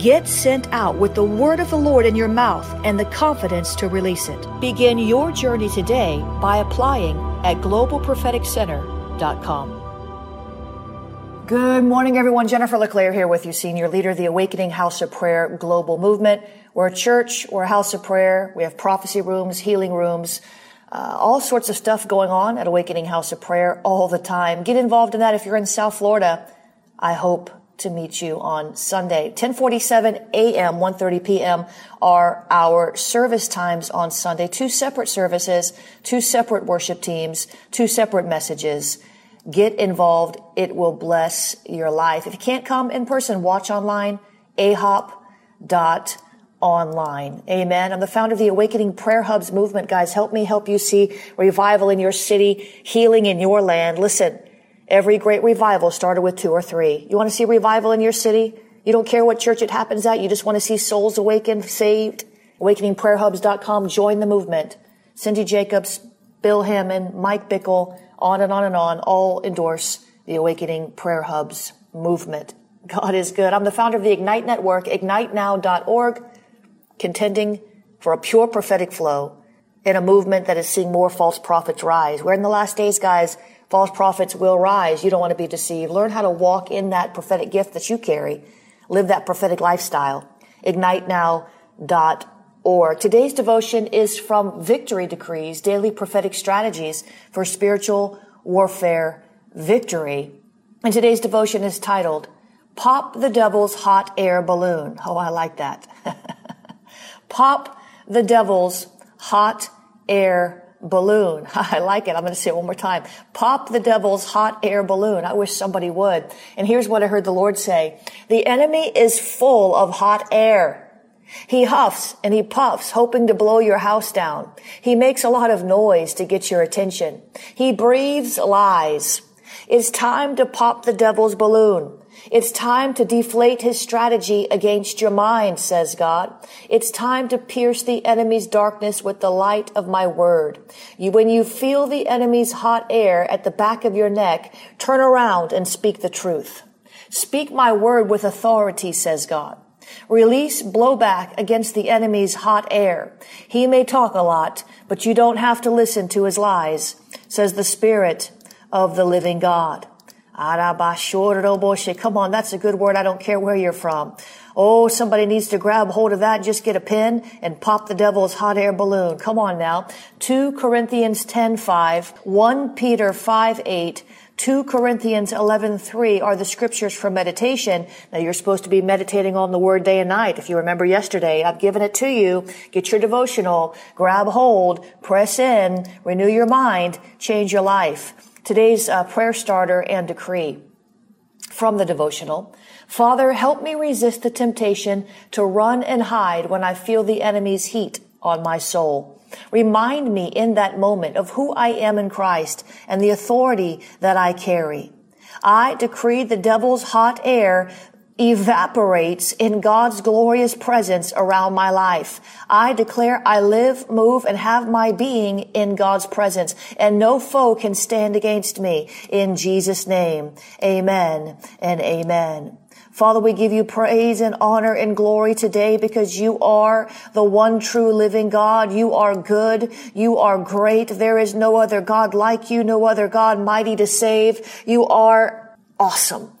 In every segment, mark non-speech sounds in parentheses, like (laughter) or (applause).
Get sent out with the word of the Lord in your mouth and the confidence to release it. Begin your journey today by applying at globalpropheticcenter.com. Good morning, everyone. Jennifer LeClaire here with you, Senior Leader of the Awakening House of Prayer Global Movement. We're a church, we're a house of prayer. We have prophecy rooms, healing rooms, uh, all sorts of stuff going on at Awakening House of Prayer all the time. Get involved in that if you're in South Florida. I hope to meet you on Sunday. 1047 a.m., 1.30 p.m. are our service times on Sunday. Two separate services, two separate worship teams, two separate messages. Get involved. It will bless your life. If you can't come in person, watch online, ahop.online. Amen. I'm the founder of the Awakening Prayer Hubs movement. Guys, help me help you see revival in your city, healing in your land. Listen, every great revival started with two or three. You want to see revival in your city? You don't care what church it happens at. You just want to see souls awakened, saved. AwakeningPrayerHubs.com. Join the movement. Cindy Jacobs, Bill Hamon, Mike Bickle, on and on and on, all endorse the Awakening Prayer Hubs movement. God is good. I'm the founder of the Ignite Network, ignitenow.org, contending for a pure prophetic flow in a movement that is seeing more false prophets rise. We're in the last days, guys. False prophets will rise. You don't want to be deceived. Learn how to walk in that prophetic gift that you carry. Live that prophetic lifestyle. IgniteNow.org. Today's devotion is from Victory Decrees, Daily Prophetic Strategies for Spiritual Warfare Victory. And today's devotion is titled, Pop the Devil's Hot Air Balloon. Oh, I like that. (laughs) Pop the Devil's Hot Air balloon. (laughs) I like it. I'm going to say it one more time. Pop the devil's hot air balloon. I wish somebody would. And here's what I heard the Lord say. The enemy is full of hot air. He huffs and he puffs, hoping to blow your house down. He makes a lot of noise to get your attention. He breathes lies. It's time to pop the devil's balloon. It's time to deflate his strategy against your mind, says God. It's time to pierce the enemy's darkness with the light of my word. You, when you feel the enemy's hot air at the back of your neck, turn around and speak the truth. Speak my word with authority, says God. Release blowback against the enemy's hot air. He may talk a lot, but you don't have to listen to his lies, says the Spirit of the living God. Come on, that's a good word. I don't care where you're from. Oh, somebody needs to grab hold of that. Just get a pen and pop the devil's hot air balloon. Come on now. 2 Corinthians 10, 5, 1 Peter 5, 8, 2 Corinthians 11:3 are the scriptures for meditation. Now you're supposed to be meditating on the word day and night. If you remember yesterday, I've given it to you. Get your devotional, grab hold, press in, renew your mind, change your life. Today's uh, prayer starter and decree from the devotional. Father, help me resist the temptation to run and hide when I feel the enemy's heat on my soul. Remind me in that moment of who I am in Christ and the authority that I carry. I decree the devil's hot air evaporates in God's glorious presence around my life. I declare I live, move, and have my being in God's presence, and no foe can stand against me. In Jesus' name, amen and amen. Father, we give you praise and honor and glory today because you are the one true living God. You are good. You are great. There is no other God like you, no other God mighty to save. You are awesome.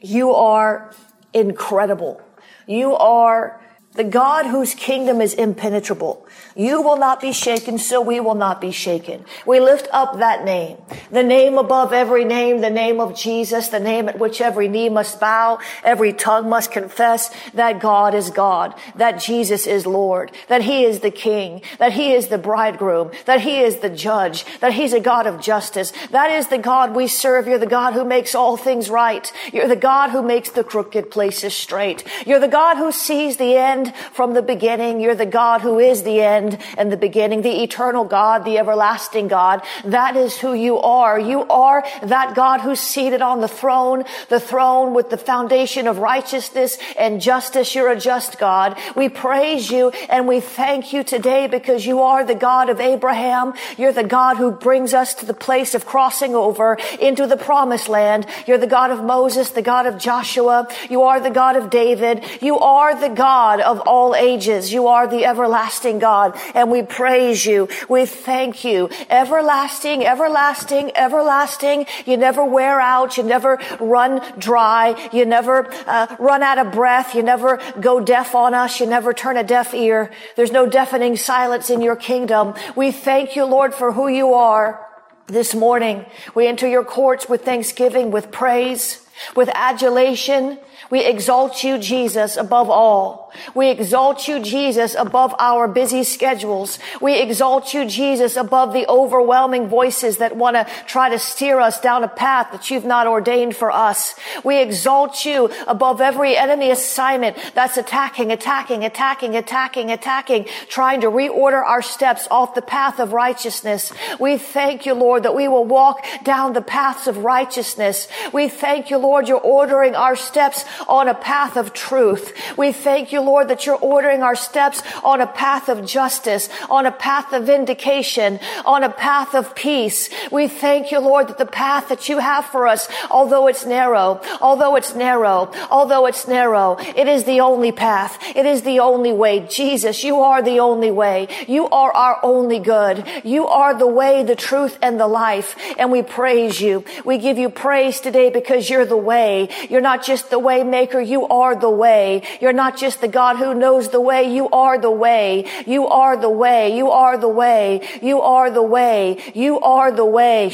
You are incredible. You are the God whose kingdom is impenetrable. You will not be shaken, so we will not be shaken. We lift up that name, the name above every name, the name of Jesus, the name at which every knee must bow, every tongue must confess that God is God, that Jesus is Lord, that He is the King, that He is the bridegroom, that He is the judge, that He's a God of justice. That is the God we serve. You're the God who makes all things right. You're the God who makes the crooked places straight. You're the God who sees the end from the beginning. You're the God who is the end and the beginning, the eternal God, the everlasting God. That is who you are. You are that God who's seated on the throne, the throne with the foundation of righteousness and justice. You're a just God. We praise you and we thank you today because you are the God of Abraham. You're the God who brings us to the place of crossing over into the promised land. You're the God of Moses, the God of Joshua. You are the God of David. You are the God of all ages. You are the everlasting God and we praise you. We thank you. Everlasting, everlasting, everlasting. You never wear out. You never run dry. You never uh, run out of breath. You never go deaf on us. You never turn a deaf ear. There's no deafening silence in your kingdom. We thank you, Lord, for who you are. This morning, we enter your courts with thanksgiving, with praise, with adulation, we exalt you, Jesus, above all. We exalt you, Jesus, above our busy schedules. We exalt you, Jesus, above the overwhelming voices that want to try to steer us down a path that you've not ordained for us. We exalt you above every enemy assignment that's attacking, attacking, attacking, attacking, attacking, trying to reorder our steps off the path of righteousness. We thank you, Lord, that we will walk down the paths of righteousness. We thank you, Lord, you're ordering our steps on a path of truth. We thank you, Lord, that you're ordering our steps on a path of justice, on a path of vindication, on a path of peace. We thank you, Lord, that the path that you have for us, although it's narrow, although it's narrow, although it's narrow, it is the only path. It is the only way. Jesus, you are the only way. You are our only good. You are the way, the truth, and the life. And we praise you. We give you praise today because you're the way. You're not just the way maker. You are the way. You're not just the God who knows the way. You are the way. You are the way. You are the way. You are the way. You are the way.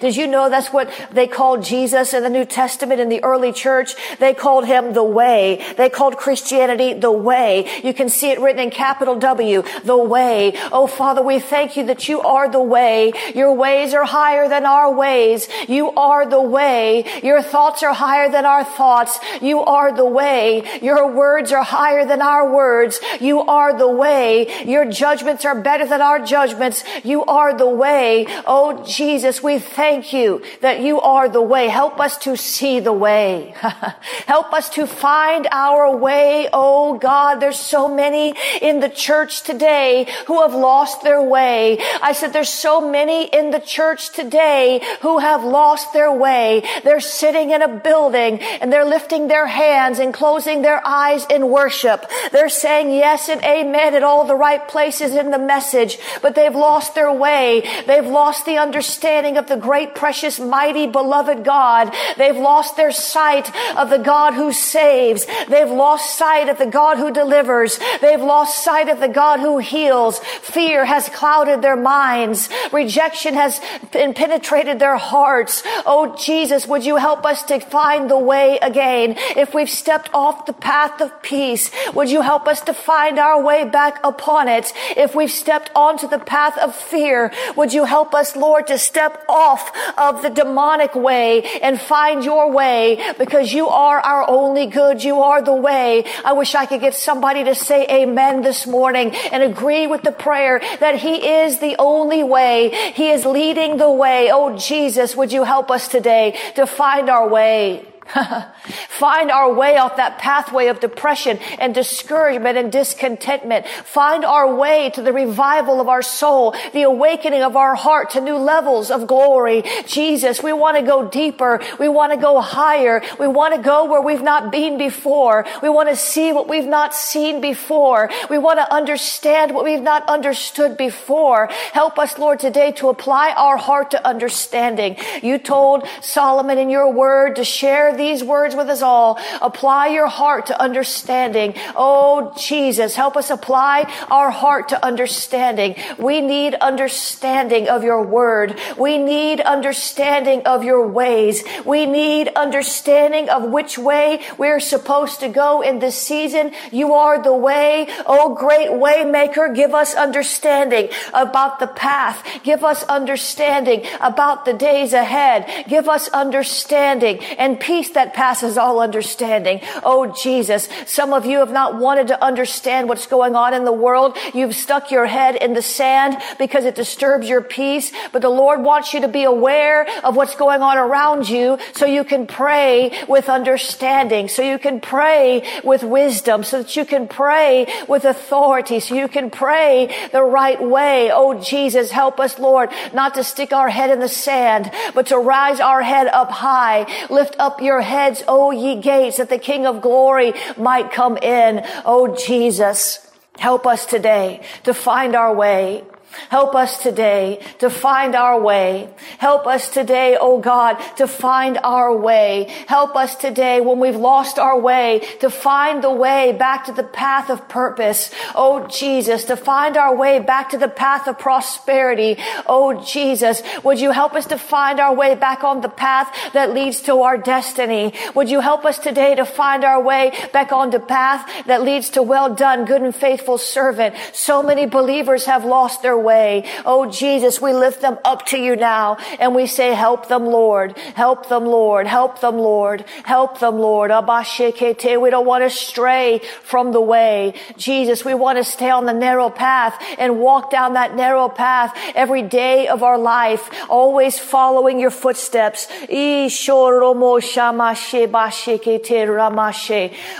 Did you know that's what they called Jesus in the New Testament in the early church? They called him the way. They called Christianity the way. You can see it written in capital W, the way. Oh Father, we thank you that you are the way. Your ways are higher than our ways. You are the way. Your thoughts are higher than our thoughts. You are the way. Your words are higher than our words. You are the way. Your judgments are better than our judgments. You are the way. Oh Jesus, we thank you that you are the way. Help us to see the way. (laughs) Help us to find our way. Oh God, there's so many in the church today who have lost their way. I said there's so many in the church today who have lost their way. They're sitting in a building and they're lifting their hands and closing their eyes in worship. They're saying yes and amen at all the right places in the message, but they've lost their way. They've lost the understanding of the great, precious, mighty, beloved God. They've lost their sight of the God who saves. They've lost sight of the God who delivers. They've lost sight of the God who heals. Fear has clouded their minds. Rejection has penetrated their hearts. Oh, Jesus, would you help us to find the way again? If we've stepped off the path of peace, would you help us to find our way back upon it? If we've stepped onto the path of fear, would you help us, Lord, to step off of the demonic way and find your way because you are our only good. You are the way. I wish I could get somebody to say amen this morning and agree with the prayer that he is the only way. He is leading the way. Oh, Jesus, would you help us today to find our way? (laughs) Find our way off that pathway of depression and discouragement and discontentment. Find our way to the revival of our soul, the awakening of our heart to new levels of glory. Jesus, we want to go deeper. We want to go higher. We want to go where we've not been before. We want to see what we've not seen before. We want to understand what we've not understood before. Help us, Lord, today to apply our heart to understanding. You told Solomon in your word to share these words with us all. Apply your heart to understanding. Oh, Jesus, help us apply our heart to understanding. We need understanding of your word. We need understanding of your ways. We need understanding of which way we're supposed to go in this season. You are the way. Oh, great waymaker, give us understanding about the path. Give us understanding about the days ahead. Give us understanding and peace peace that passes all understanding. Oh, Jesus, some of you have not wanted to understand what's going on in the world. You've stuck your head in the sand because it disturbs your peace. But the Lord wants you to be aware of what's going on around you so you can pray with understanding, so you can pray with wisdom, so that you can pray with authority, so you can pray the right way. Oh, Jesus, help us, Lord, not to stick our head in the sand, but to rise our head up high, lift up your your heads, O ye gates, that the King of glory might come in. Oh Jesus, help us today to find our way Help us today to find our way. Help us today, oh God, to find our way. Help us today when we've lost our way to find the way back to the path of purpose. Oh Jesus, to find our way back to the path of prosperity. Oh Jesus, would you help us to find our way back on the path that leads to our destiny? Would you help us today to find our way back on the path that leads to well done, good and faithful servant? So many believers have lost their way. Oh Jesus, we lift them up to you now and we say, help them, Lord. Help them, Lord. Help them, Lord. Help them, Lord. We don't want to stray from the way. Jesus, we want to stay on the narrow path and walk down that narrow path every day of our life, always following your footsteps.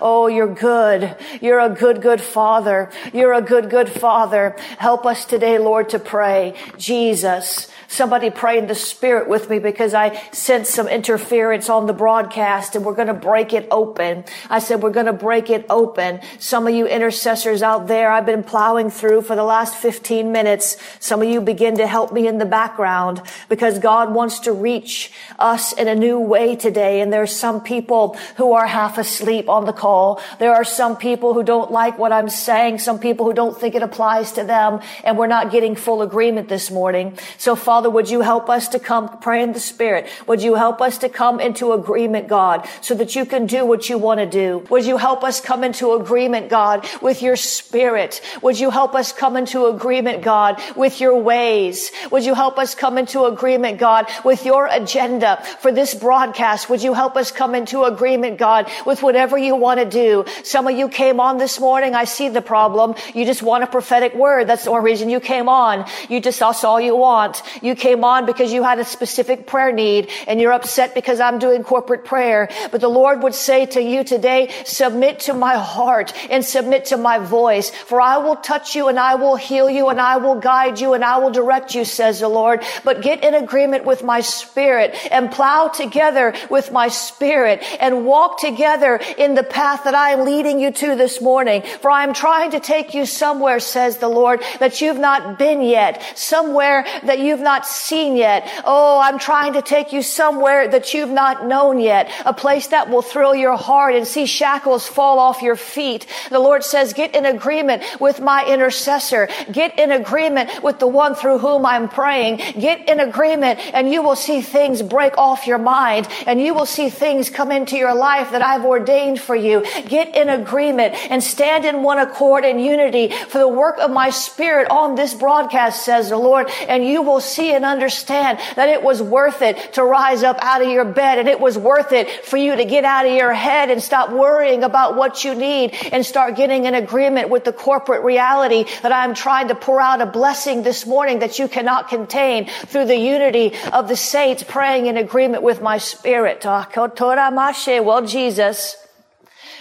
Oh, you're good. You're a good, good father. You're a good, good father. Help us today, Lord, to pray, Jesus, Somebody pray in the spirit with me because I sense some interference on the broadcast and we're going to break it open. I said, we're going to break it open. Some of you intercessors out there, I've been plowing through for the last 15 minutes. Some of you begin to help me in the background because God wants to reach us in a new way today. And there's some people who are half asleep on the call. There are some people who don't like what I'm saying. Some people who don't think it applies to them. And we're not getting full agreement this morning. So Father, Father, would you help us to come pray in the spirit? Would you help us to come into agreement, God, so that you can do what you want to do? Would you help us come into agreement, God, with your spirit? Would you help us come into agreement, God, with your ways? Would you help us come into agreement, God, with your agenda for this broadcast? Would you help us come into agreement, God, with whatever you want to do? Some of you came on this morning. I see the problem. You just want a prophetic word. That's the only reason you came on. You just, that's all you want. You came on because you had a specific prayer need and you're upset because I'm doing corporate prayer. But the Lord would say to you today, submit to my heart and submit to my voice. For I will touch you and I will heal you and I will guide you and I will direct you, says the Lord. But get in agreement with my spirit and plow together with my spirit and walk together in the path that I am leading you to this morning. For I am trying to take you somewhere, says the Lord, that you've not been yet, somewhere that you've not seen yet. Oh, I'm trying to take you somewhere that you've not known yet. A place that will thrill your heart and see shackles fall off your feet. The Lord says, get in agreement with my intercessor. Get in agreement with the one through whom I'm praying. Get in agreement and you will see things break off your mind and you will see things come into your life that I've ordained for you. Get in agreement and stand in one accord and unity for the work of my spirit on this broadcast, says the Lord, and you will see see and understand that it was worth it to rise up out of your bed and it was worth it for you to get out of your head and stop worrying about what you need and start getting in agreement with the corporate reality that I'm trying to pour out a blessing this morning that you cannot contain through the unity of the saints praying in agreement with my spirit. Ah, well, Jesus.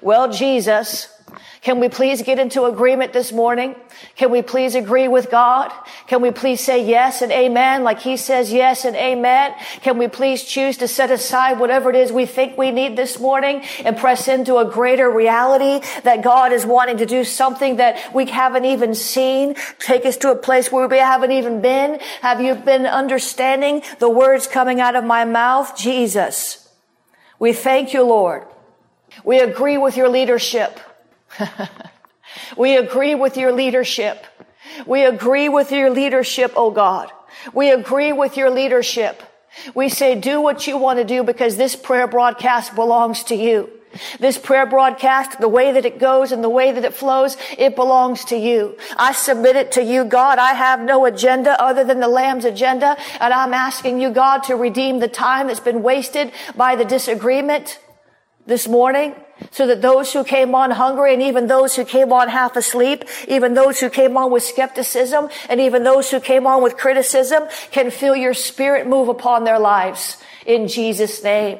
Well, Jesus. Can we please get into agreement this morning? Can we please agree with God? Can we please say yes and amen like he says yes and amen? Can we please choose to set aside whatever it is we think we need this morning and press into a greater reality that God is wanting to do something that we haven't even seen? Take us to a place where we haven't even been? Have you been understanding the words coming out of my mouth? Jesus. We thank you, Lord. We agree with your leadership. (laughs) we agree with your leadership. We agree with your leadership, oh God. We agree with your leadership. We say, do what you want to do because this prayer broadcast belongs to you. This prayer broadcast, the way that it goes and the way that it flows, it belongs to you. I submit it to you, God. I have no agenda other than the Lamb's agenda. And I'm asking you, God, to redeem the time that's been wasted by the disagreement this morning so that those who came on hungry and even those who came on half asleep, even those who came on with skepticism and even those who came on with criticism can feel your spirit move upon their lives. In Jesus' name,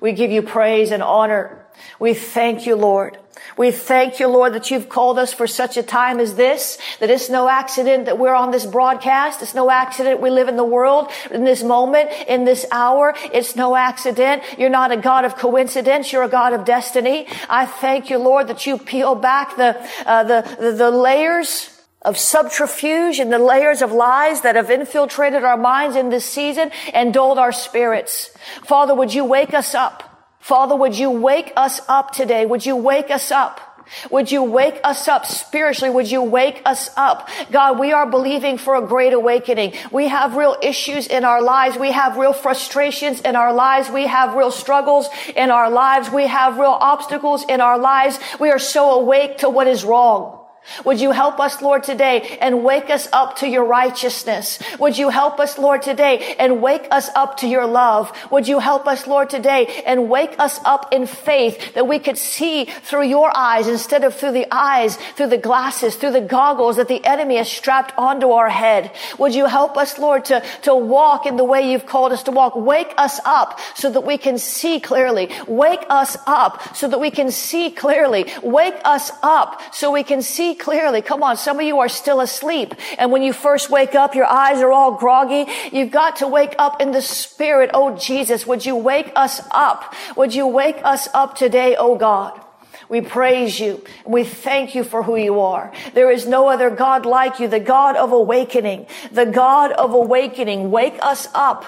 we give you praise and honor. We thank you, Lord. We thank you, Lord, that you've called us for such a time as this, that it's no accident that we're on this broadcast. It's no accident we live in the world in this moment, in this hour. It's no accident. You're not a God of coincidence. You're a God of destiny. I thank you, Lord, that you peel back the, uh, the, the, the layers of subterfuge and the layers of lies that have infiltrated our minds in this season and dulled our spirits. Father, would you wake us up? Father, would you wake us up today? Would you wake us up? Would you wake us up spiritually? Would you wake us up? God, we are believing for a great awakening. We have real issues in our lives. We have real frustrations in our lives. We have real struggles in our lives. We have real obstacles in our lives. We are so awake to what is wrong. Would you help us, Lord, today and wake us up to your righteousness? Would you help us, Lord, today and wake us up to your love? Would you help us, Lord, today and wake us up in faith that we could see through your eyes instead of through the eyes, through the glasses, through the goggles that the enemy has strapped onto our head? Would you help us, Lord, to, to walk in the way you've called us to walk? Wake us up so that we can see clearly. Wake us up so that we can see clearly. Wake us up so we can see clearly. Come on. Some of you are still asleep. And when you first wake up, your eyes are all groggy. You've got to wake up in the spirit. Oh, Jesus, would you wake us up? Would you wake us up today, oh God? We praise you. We thank you for who you are. There is no other God like you, the God of awakening, the God of awakening. Wake us up.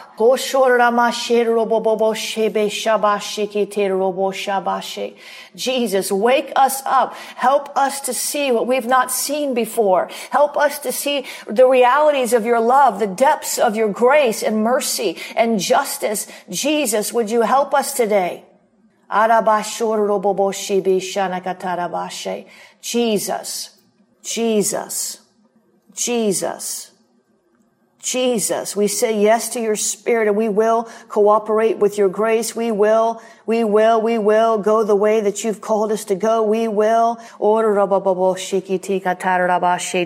Jesus, wake us up. Help us to see what we've not seen before. Help us to see the realities of your love, the depths of your grace and mercy and justice. Jesus, would you help us today? Jesus, Jesus, Jesus, Jesus. We say yes to your spirit and we will cooperate with your grace. We will, we will, we will go the way that you've called us to go. We will.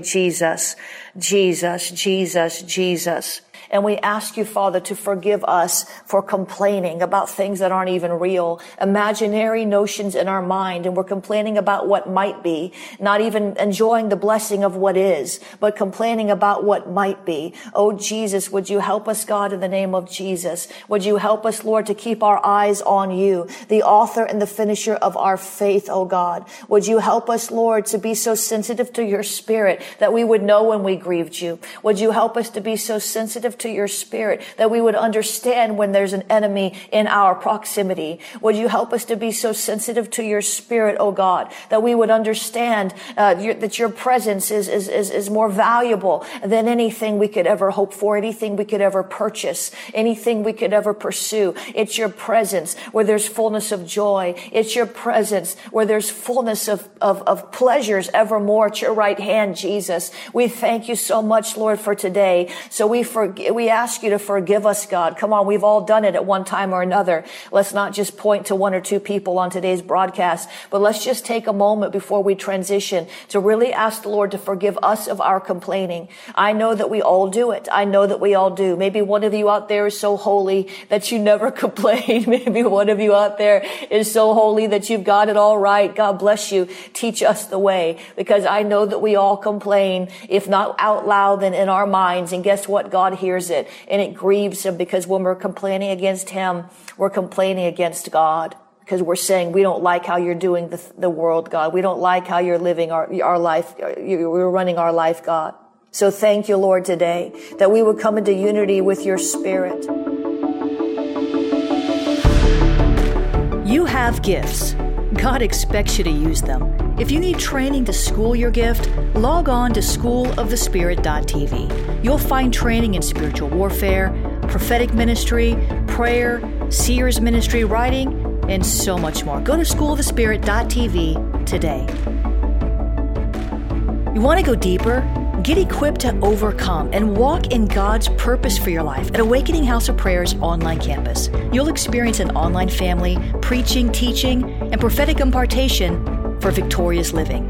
Jesus, Jesus, Jesus, Jesus. And we ask you, Father, to forgive us for complaining about things that aren't even real, imaginary notions in our mind. And we're complaining about what might be, not even enjoying the blessing of what is, but complaining about what might be. Oh, Jesus, would you help us, God, in the name of Jesus? Would you help us, Lord, to keep our eyes on you, the author and the finisher of our faith, oh God? Would you help us, Lord, to be so sensitive to your spirit that we would know when we grieved you? Would you help us to be so sensitive to your spirit, that we would understand when there's an enemy in our proximity. Would you help us to be so sensitive to your spirit, oh God, that we would understand uh, your, that your presence is, is, is, is more valuable than anything we could ever hope for, anything we could ever purchase, anything we could ever pursue. It's your presence where there's fullness of joy. It's your presence where there's fullness of, of, of pleasures evermore at your right hand, Jesus. We thank you so much, Lord, for today. So we forgive we ask you to forgive us, God. Come on. We've all done it at one time or another. Let's not just point to one or two people on today's broadcast, but let's just take a moment before we transition to really ask the Lord to forgive us of our complaining. I know that we all do it. I know that we all do. Maybe one of you out there is so holy that you never (laughs) complain. Maybe one of you out there is so holy that you've got it all right. God bless you. Teach us the way because I know that we all complain, if not out loud, then in our minds. And guess what? God hears it and it grieves him because when we're complaining against him, we're complaining against God because we're saying we don't like how you're doing the, the world, God. We don't like how you're living our, our life. You're running our life, God. So thank you, Lord, today that we would come into unity with your spirit. You have gifts. God expects you to use them. If you need training to school your gift, log on to schoolofthespirit.tv. You'll find training in spiritual warfare, prophetic ministry, prayer, seers ministry, writing, and so much more. Go to schoolofthespirit.tv today. You want to go deeper? Get equipped to overcome and walk in God's purpose for your life at Awakening House of Prayer's online campus. You'll experience an online family, preaching, teaching, and prophetic impartation for victorious living.